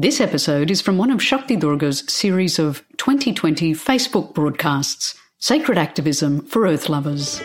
This episode is from one of Shakti Durga's series of 2020 Facebook broadcasts, Sacred Activism for Earth Lovers.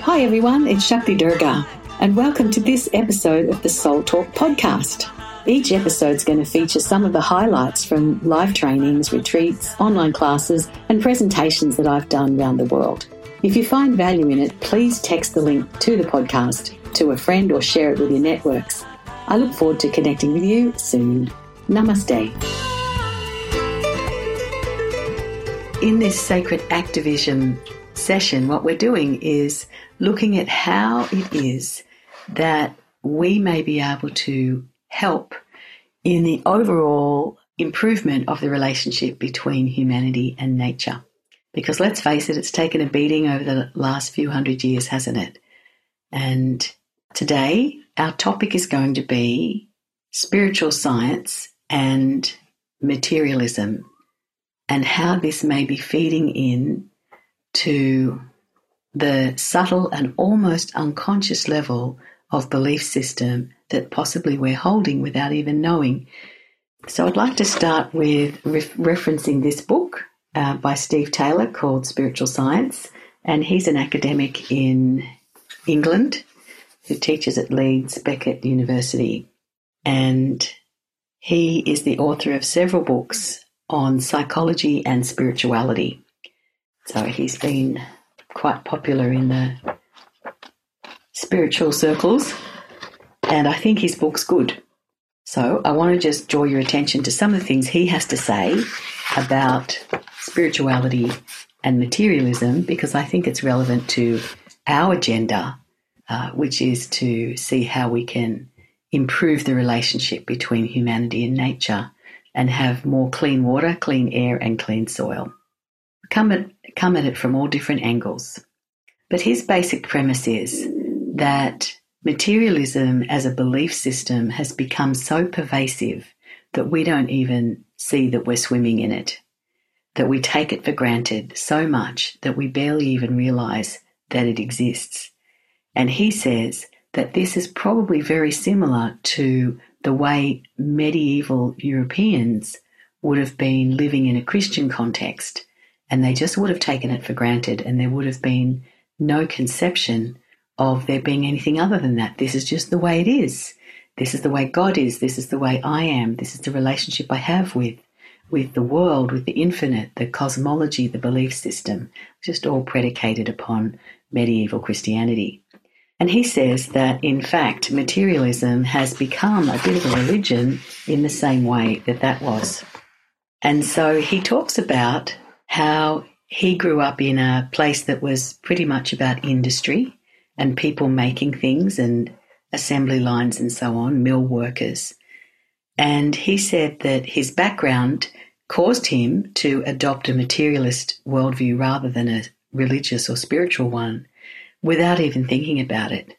Hi everyone, it's Shakti Durga, and welcome to this episode of the Soul Talk podcast. Each episode is going to feature some of the highlights from live trainings, retreats, online classes, and presentations that I've done around the world. If you find value in it, please text the link to the podcast to a friend or share it with your networks. I look forward to connecting with you soon. Namaste. In this sacred activism session, what we're doing is looking at how it is that we may be able to help in the overall improvement of the relationship between humanity and nature. Because let's face it, it's taken a beating over the last few hundred years, hasn't it? And today, our topic is going to be spiritual science and materialism and how this may be feeding in to the subtle and almost unconscious level of belief system that possibly we're holding without even knowing. So I'd like to start with re- referencing this book uh, by Steve Taylor called Spiritual Science, and he's an academic in England who teaches at Leeds Beckett University. And he is the author of several books on psychology and spirituality. So he's been quite popular in the spiritual circles, and I think his book's good. So I want to just draw your attention to some of the things he has to say about spirituality and materialism because I think it's relevant to our agenda, uh, which is to see how we can improve the relationship between humanity and nature and have more clean water, clean air, and clean soil. Come at, come at it from all different angles. But his basic premise is that materialism as a belief system has become so pervasive that we don't even see that we're swimming in it that we take it for granted so much that we barely even realize that it exists. And he says that this is probably very similar to the way medieval Europeans would have been living in a Christian context, and they just would have taken it for granted, and there would have been no conception of there being anything other than that. This is just the way it is. This is the way God is. This is the way I am. This is the relationship I have with with the world, with the infinite, the cosmology, the belief system, just all predicated upon medieval Christianity. And he says that, in fact, materialism has become a bit of a religion in the same way that that was. And so he talks about how he grew up in a place that was pretty much about industry and people making things and assembly lines and so on, mill workers. And he said that his background caused him to adopt a materialist worldview rather than a religious or spiritual one without even thinking about it.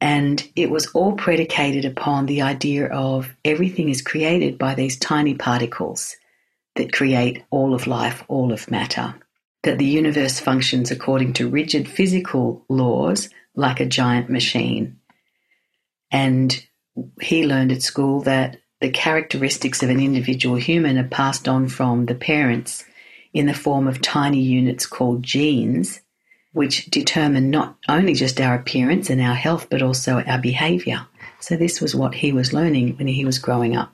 And it was all predicated upon the idea of everything is created by these tiny particles that create all of life, all of matter. That the universe functions according to rigid physical laws like a giant machine. And he learned at school that the characteristics of an individual human are passed on from the parents in the form of tiny units called genes, which determine not only just our appearance and our health, but also our behavior. So, this was what he was learning when he was growing up.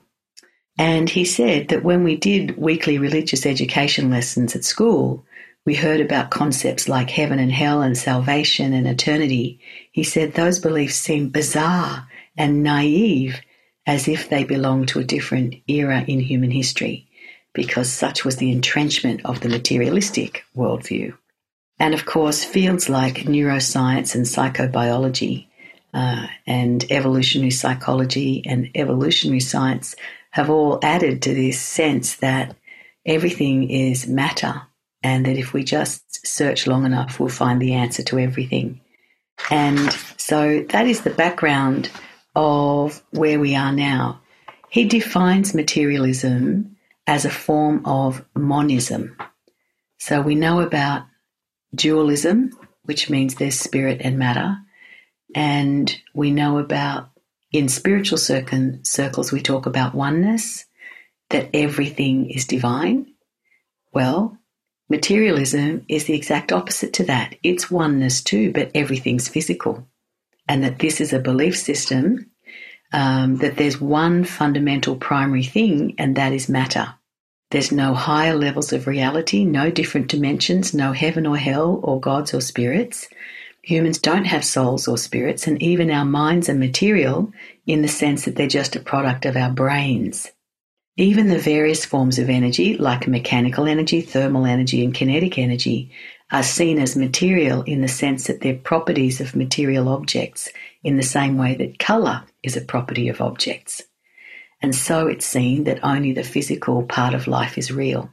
And he said that when we did weekly religious education lessons at school, we heard about concepts like heaven and hell and salvation and eternity. He said those beliefs seemed bizarre and naive as if they belonged to a different era in human history, because such was the entrenchment of the materialistic worldview. And of course, fields like neuroscience and psychobiology uh, and evolutionary psychology and evolutionary science have all added to this sense that everything is matter and that if we just search long enough, we'll find the answer to everything. And so that is the background of where we are now. He defines materialism as a form of monism. So we know about dualism, which means there's spirit and matter. And we know about, in spiritual circles, we talk about oneness, that everything is divine. Well, materialism is the exact opposite to that. It's oneness too, but everything's physical. And that this is a belief system um, that there's one fundamental primary thing, and that is matter. There's no higher levels of reality, no different dimensions, no heaven or hell or gods or spirits. Humans don't have souls or spirits, and even our minds are material in the sense that they're just a product of our brains. Even the various forms of energy, like mechanical energy, thermal energy, and kinetic energy, are seen as material in the sense that they're properties of material objects, in the same way that colour is a property of objects. And so it's seen that only the physical part of life is real.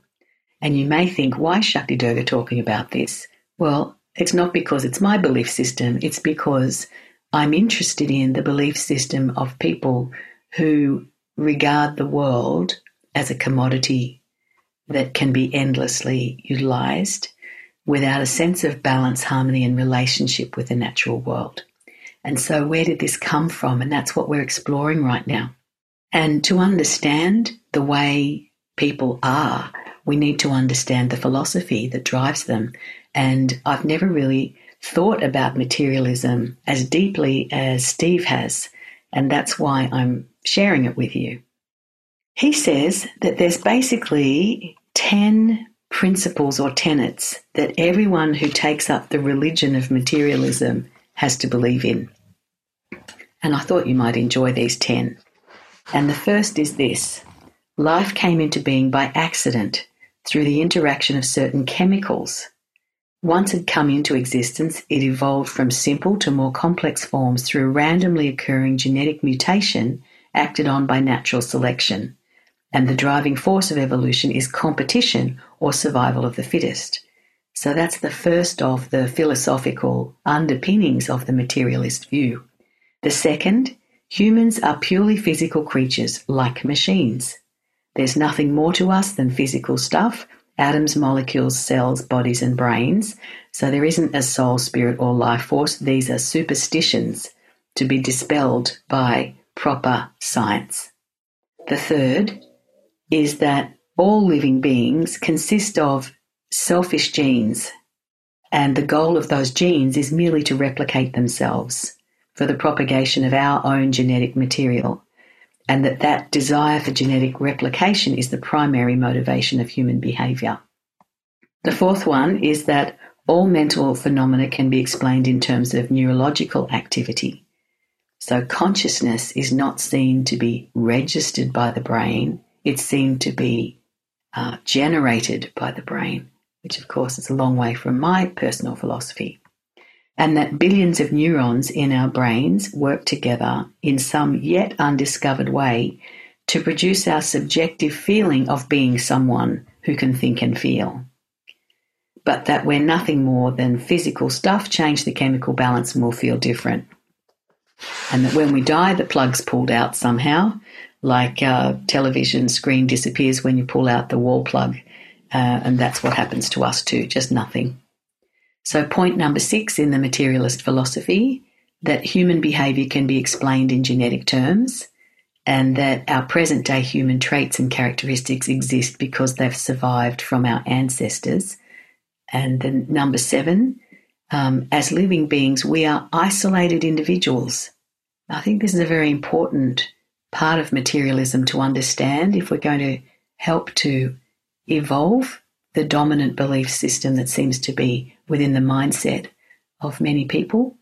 And you may think, why is Shakti Durga talking about this? Well, it's not because it's my belief system, it's because I'm interested in the belief system of people who regard the world as a commodity that can be endlessly utilized without a sense of balance, harmony, and relationship with the natural world. And so, where did this come from? And that's what we're exploring right now. And to understand the way people are, we need to understand the philosophy that drives them. And I've never really thought about materialism as deeply as Steve has. And that's why I'm sharing it with you. He says that there's basically 10 principles or tenets that everyone who takes up the religion of materialism has to believe in. And I thought you might enjoy these 10. And the first is this life came into being by accident through the interaction of certain chemicals. Once it come into existence, it evolved from simple to more complex forms through randomly occurring genetic mutation acted on by natural selection. And the driving force of evolution is competition or survival of the fittest. So that's the first of the philosophical underpinnings of the materialist view. The second, humans are purely physical creatures like machines. There's nothing more to us than physical stuff atoms, molecules, cells, bodies, and brains. So there isn't a soul, spirit, or life force. These are superstitions to be dispelled by proper science. The third is that all living beings consist of selfish genes, and the goal of those genes is merely to replicate themselves for the propagation of our own genetic material, and that that desire for genetic replication is the primary motivation of human behavior. The fourth one is that all mental phenomena can be explained in terms of neurological activity. So consciousness is not seen to be registered by the brain, it's seen to be uh, generated by the brain, which of course is a long way from my personal philosophy. And that billions of neurons in our brains work together in some yet undiscovered way to produce our subjective feeling of being someone who can think and feel. But that we're nothing more than physical stuff, change the chemical balance and we'll feel different and that when we die, the plug's pulled out somehow, like a television screen disappears when you pull out the wall plug, uh, and that's what happens to us too, just nothing. So, point number six in the materialist philosophy that human behavior can be explained in genetic terms, and that our present day human traits and characteristics exist because they've survived from our ancestors. And then number seven, um, as living beings, we are isolated individuals. I think this is a very important part of materialism to understand if we're going to help to evolve the dominant belief system that seems to be within the mindset of many people.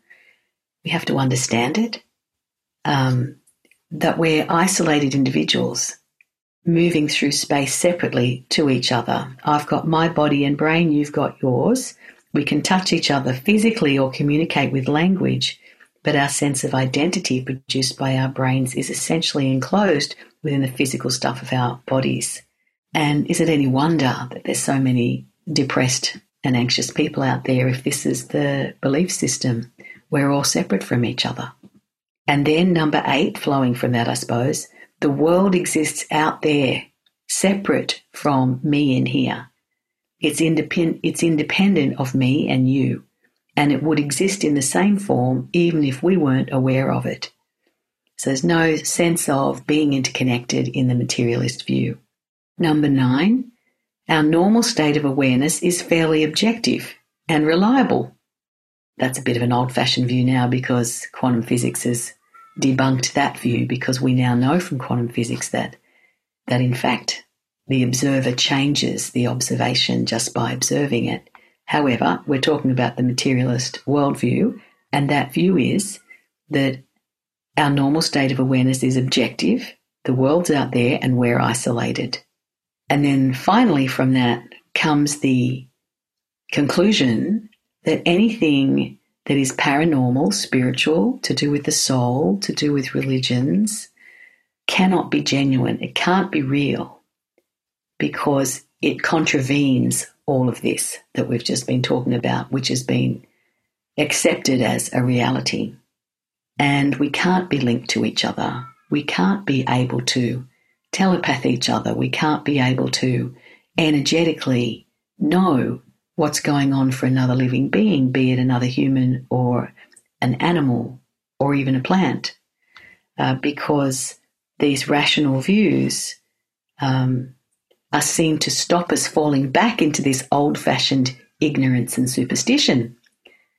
We have to understand it. Um, that we're isolated individuals moving through space separately to each other. I've got my body and brain, you've got yours. We can touch each other physically or communicate with language, but our sense of identity produced by our brains is essentially enclosed within the physical stuff of our bodies. And is it any wonder that there's so many depressed and anxious people out there if this is the belief system? We're all separate from each other. And then, number eight, flowing from that, I suppose, the world exists out there, separate from me in here. It's, independ- it's independent of me and you. and it would exist in the same form even if we weren't aware of it. So there's no sense of being interconnected in the materialist view. Number nine, our normal state of awareness is fairly objective and reliable. That's a bit of an old fashioned view now because quantum physics has debunked that view because we now know from quantum physics that, that in fact the observer changes the observation just by observing it. However, we're talking about the materialist worldview, and that view is that our normal state of awareness is objective, the world's out there, and we're isolated. And then finally, from that comes the conclusion that anything that is paranormal, spiritual, to do with the soul, to do with religions, cannot be genuine. It can't be real because it contravenes all of this that we've just been talking about, which has been accepted as a reality. And we can't be linked to each other. We can't be able to telepath each other. We can't be able to energetically know what's going on for another living being, be it another human or an animal or even a plant, uh, because these rational views um, are seen to stop us falling back into this old fashioned ignorance and superstition.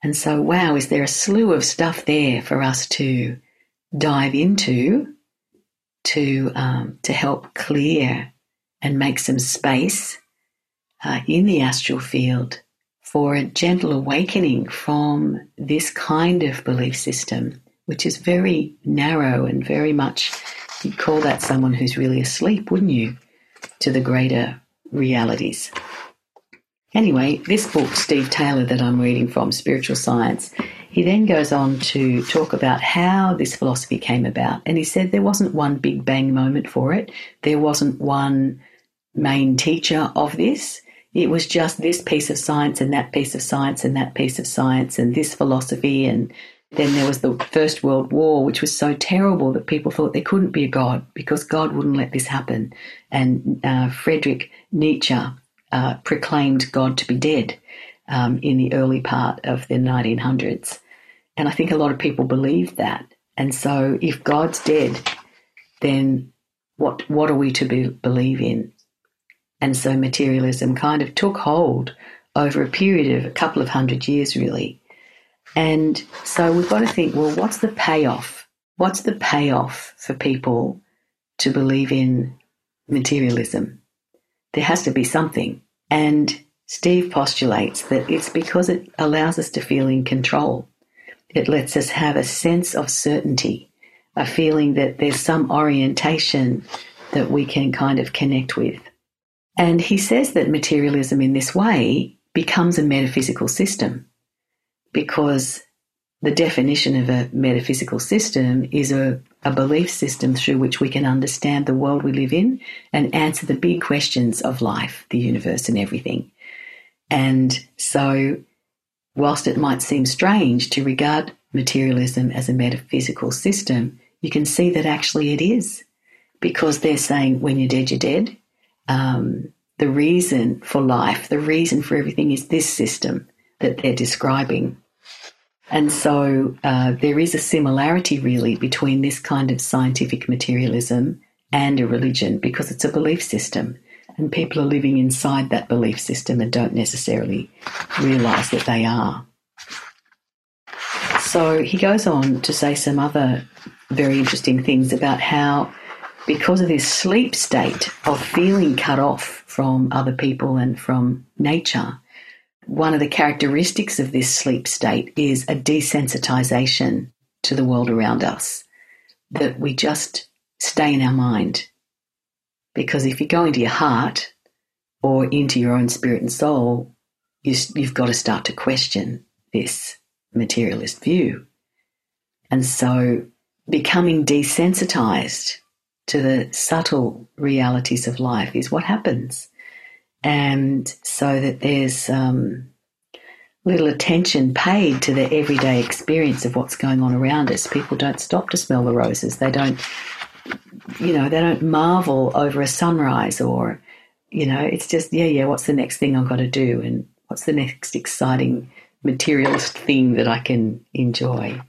And so, wow, is there a slew of stuff there for us to dive into to um, to help clear and make some space uh, in the astral field for a gentle awakening from this kind of belief system, which is very narrow and very much you'd call that someone who's really asleep, wouldn't you, to the greater realities. Anyway, this book, Steve Taylor, that I'm reading from, Spiritual Science, he then goes on to talk about how this philosophy came about. And he said there wasn't one big bang moment for it, there wasn't one main teacher of this. It was just this piece of science and that piece of science and that piece of science and this philosophy. And then there was the First World War, which was so terrible that people thought there couldn't be a God because God wouldn't let this happen. And uh, Friedrich Nietzsche uh, proclaimed God to be dead um, in the early part of the 1900s. And I think a lot of people believe that. And so if God's dead, then what, what are we to be, believe in? And so materialism kind of took hold over a period of a couple of hundred years, really. And so we've got to think well, what's the payoff? What's the payoff for people to believe in materialism? There has to be something. And Steve postulates that it's because it allows us to feel in control. It lets us have a sense of certainty, a feeling that there's some orientation that we can kind of connect with. And he says that materialism in this way becomes a metaphysical system because the definition of a metaphysical system is a, a belief system through which we can understand the world we live in and answer the big questions of life, the universe, and everything. And so, whilst it might seem strange to regard materialism as a metaphysical system, you can see that actually it is. Because they're saying when you're dead, you're dead. Um, the reason for life, the reason for everything is this system that they're describing. And so uh, there is a similarity really between this kind of scientific materialism and a religion because it's a belief system and people are living inside that belief system and don't necessarily realize that they are. So he goes on to say some other very interesting things about how, because of this sleep state of feeling cut off from other people and from nature, one of the characteristics of this sleep state is a desensitization to the world around us, that we just stay in our mind because if you go into your heart or into your own spirit and soul, you, you've got to start to question this materialist view. And so becoming desensitized to the subtle realities of life is what happens. And so that there's um, little attention paid to the everyday experience of what's going on around us. People don't stop to smell the roses. They don't you know, they don't marvel over a sunrise or, you know, it's just, yeah, yeah, what's the next thing I've got to do and what's the next exciting materialist thing that I can enjoy.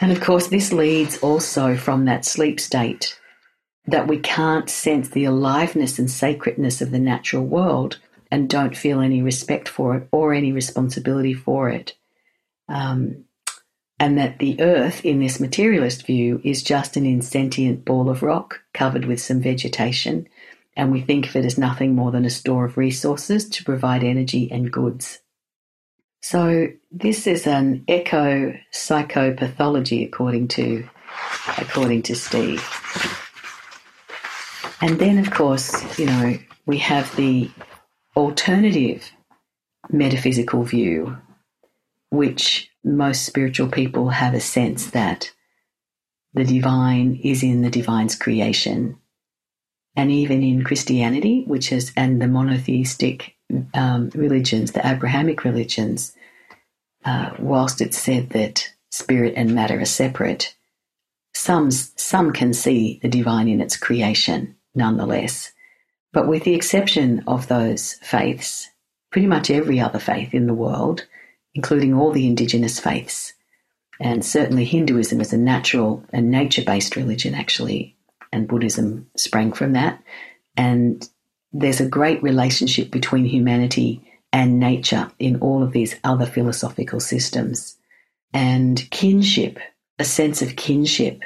And of course, this leads also from that sleep state that we can't sense the aliveness and sacredness of the natural world and don't feel any respect for it or any responsibility for it. Um, and that the earth, in this materialist view, is just an insentient ball of rock covered with some vegetation, and we think of it as nothing more than a store of resources to provide energy and goods. So, this is an eco psychopathology, according to, according to Steve. And then, of course, you know, we have the alternative metaphysical view, which most spiritual people have a sense that the divine is in the divine's creation. And even in Christianity, which is, and the monotheistic um, religions, the Abrahamic religions, uh, whilst it's said that spirit and matter are separate, some, some can see the divine in its creation nonetheless. But with the exception of those faiths, pretty much every other faith in the world, including all the indigenous faiths, and certainly Hinduism is a natural and nature based religion, actually, and Buddhism sprang from that. And there's a great relationship between humanity and nature in all of these other philosophical systems. And kinship, a sense of kinship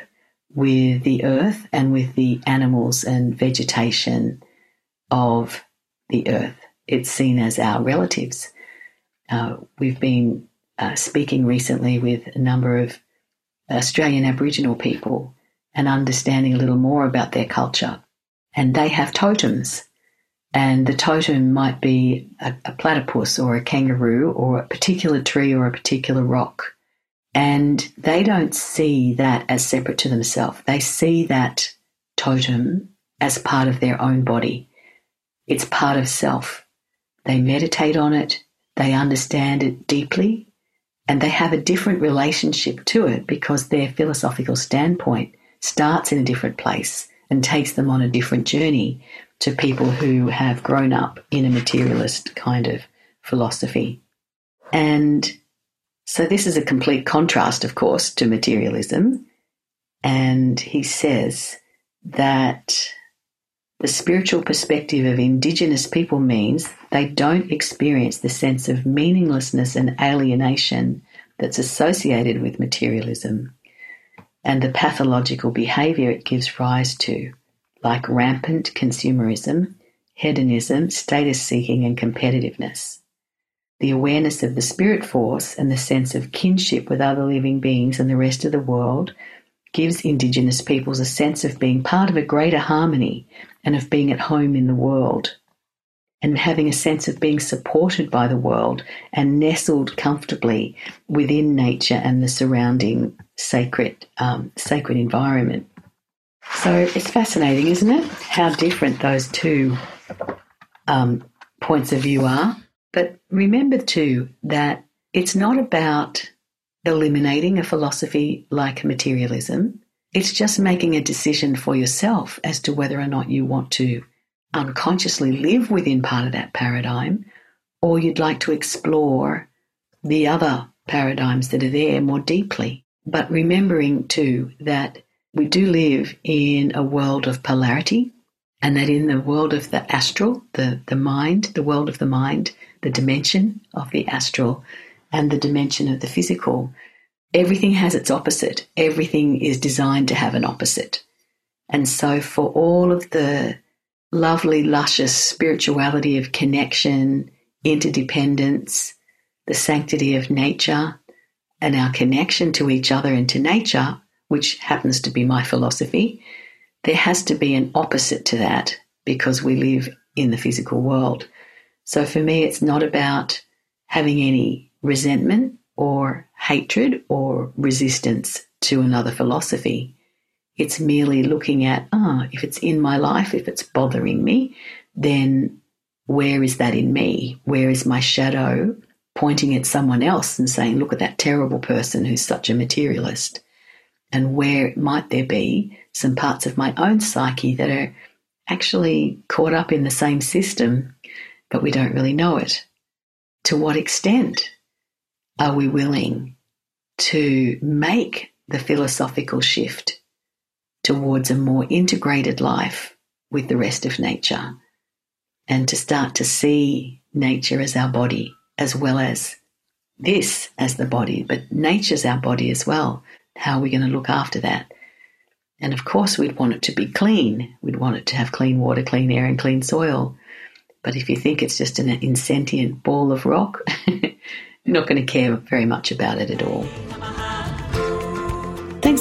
with the earth and with the animals and vegetation of the earth. It's seen as our relatives. Uh, we've been uh, speaking recently with a number of Australian Aboriginal people and understanding a little more about their culture. And they have totems. And the totem might be a, a platypus or a kangaroo or a particular tree or a particular rock. And they don't see that as separate to themselves. They see that totem as part of their own body. It's part of self. They meditate on it, they understand it deeply, and they have a different relationship to it because their philosophical standpoint starts in a different place and takes them on a different journey to people who have grown up in a materialist kind of philosophy. And so this is a complete contrast, of course, to materialism. And he says that the spiritual perspective of Indigenous people means they don't experience the sense of meaninglessness and alienation that's associated with materialism and the pathological behaviour it gives rise to, like rampant consumerism, hedonism, status seeking, and competitiveness. The awareness of the spirit force and the sense of kinship with other living beings and the rest of the world gives Indigenous peoples a sense of being part of a greater harmony and of being at home in the world and having a sense of being supported by the world and nestled comfortably within nature and the surrounding sacred um, sacred environment. So it's fascinating, isn't it? How different those two um, points of view are. But remember too that it's not about eliminating a philosophy like materialism. It's just making a decision for yourself as to whether or not you want to unconsciously live within part of that paradigm or you'd like to explore the other paradigms that are there more deeply. But remembering too that we do live in a world of polarity and that in the world of the astral, the, the mind, the world of the mind, the dimension of the astral, and the dimension of the physical, everything has its opposite. Everything is designed to have an opposite. And so, for all of the lovely, luscious spirituality of connection, interdependence, the sanctity of nature, and our connection to each other and to nature, which happens to be my philosophy, there has to be an opposite to that because we live in the physical world. So for me, it's not about having any resentment or hatred or resistance to another philosophy. It's merely looking at, ah, oh, if it's in my life, if it's bothering me, then where is that in me? Where is my shadow pointing at someone else and saying, look at that terrible person who's such a materialist? And where might there be some parts of my own psyche that are actually caught up in the same system, but we don't really know it? To what extent? are we willing to make the philosophical shift towards a more integrated life with the rest of nature and to start to see nature as our body as well as this as the body, but nature's our body as well. How are we going to look after that? And of course, we'd want it to be clean. We'd want it to have clean water, clean air, and clean soil. But if you think it's just an insentient ball of rock, you're not going to care very much about it at all.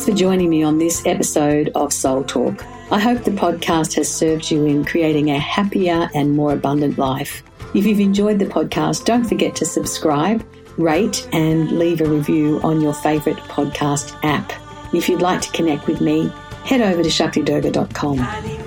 For joining me on this episode of Soul Talk. I hope the podcast has served you in creating a happier and more abundant life. If you've enjoyed the podcast, don't forget to subscribe, rate, and leave a review on your favourite podcast app. If you'd like to connect with me, head over to shaktidurga.com.